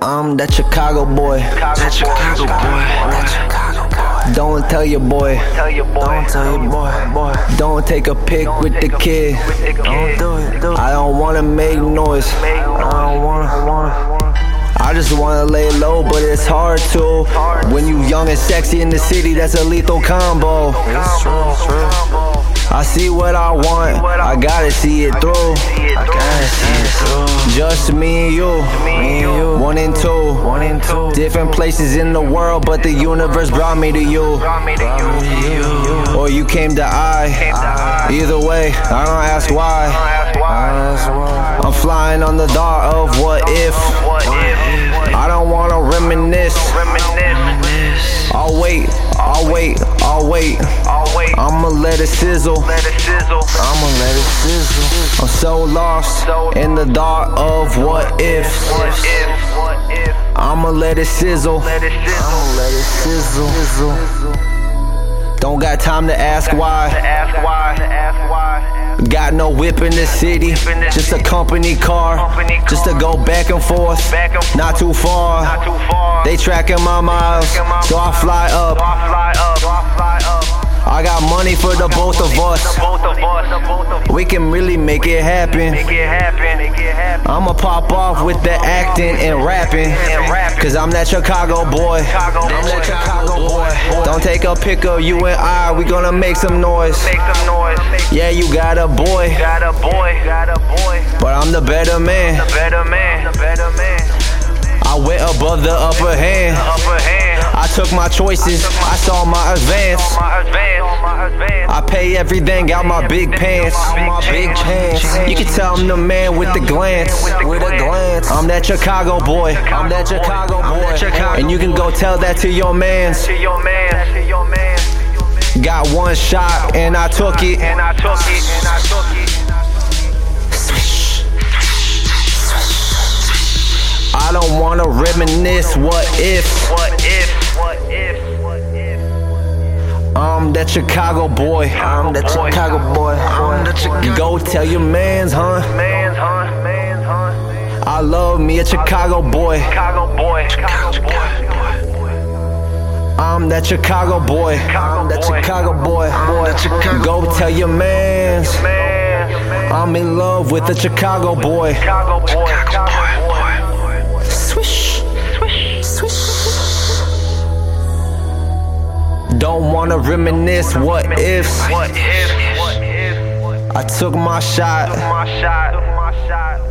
I'm that Chicago boy. That Chicago boy. Chicago boy. Don't tell your boy. Tell your boy. Don't tell your boy. Boy. Don't take a pic with the kid. Don't do it. Do it. I don't wanna make noise. I don't wanna. I wanna. I just wanna lay low, but it's hard to. When you young and sexy in the city, that's a lethal combo. It's true. It's true. I see what I want, I gotta see it through. Just me and you, Me and you. one and two. One and two. Different places in the world, but the universe brought me to you. Brought me to you. Or you came to I. Either way, I don't ask why. That's why. That's why. I'm flying on the dart of. What if? I don't wanna reminisce. I'll wait, I'll wait, I'll wait. I'll wait. I'ma let it sizzle. Let it sizzle. I'ma let it sizzle. I'm so lost in the dark of what if. What if? What if? I'ma let it sizzle. Let it sizzle. I'ma let it sizzle. Don't got time to ask why. Why. Ask why. Got no whip in the city. Just a company car. Just to go back and forth. Not too far. They tracking my miles. So I fly up. I got money for the both of us. We can really make it happen. I'ma pop off with the acting and rapping. And rapping. Cause I'm that Chicago boy. Chicago I'm that boy. Chicago boy. Don't take a pic of you and I, we gonna make some noise. Make some noise. Yeah, you got a boy, Got a boy. Got a boy. but I'm the better man. The better man. The better man. I went above the upper hand. I took my choices, I saw my advance. My advance. My advance. I pay everything out my big pants. My big pants. You can tell I'm the man with the glance. With a glance. I'm that Chicago boy. I'm that Chicago boy. And you can go tell that to your mans. To your man. To your man. Got one shot and I took it. And I took it. And I took it. I don't wanna reminisce. What if? What if? What if? What if? I'm that Chicago boy. I'm that Chicago boy. I'm the Chicago Go tell your mans, huh? Man's hunt. Man's hunt. I love me a Chicago boy. Chicago boy. Chicago boy. I'm that Chicago boy. I'm that Chicago boy. boy. Go tell your mans. I'm in love with the Chicago boy. Chicago boy. Swish. Swish. Swish. Don't wanna reminisce. What ifs? What if? What if? What if? I took my shot. My shot. My shot.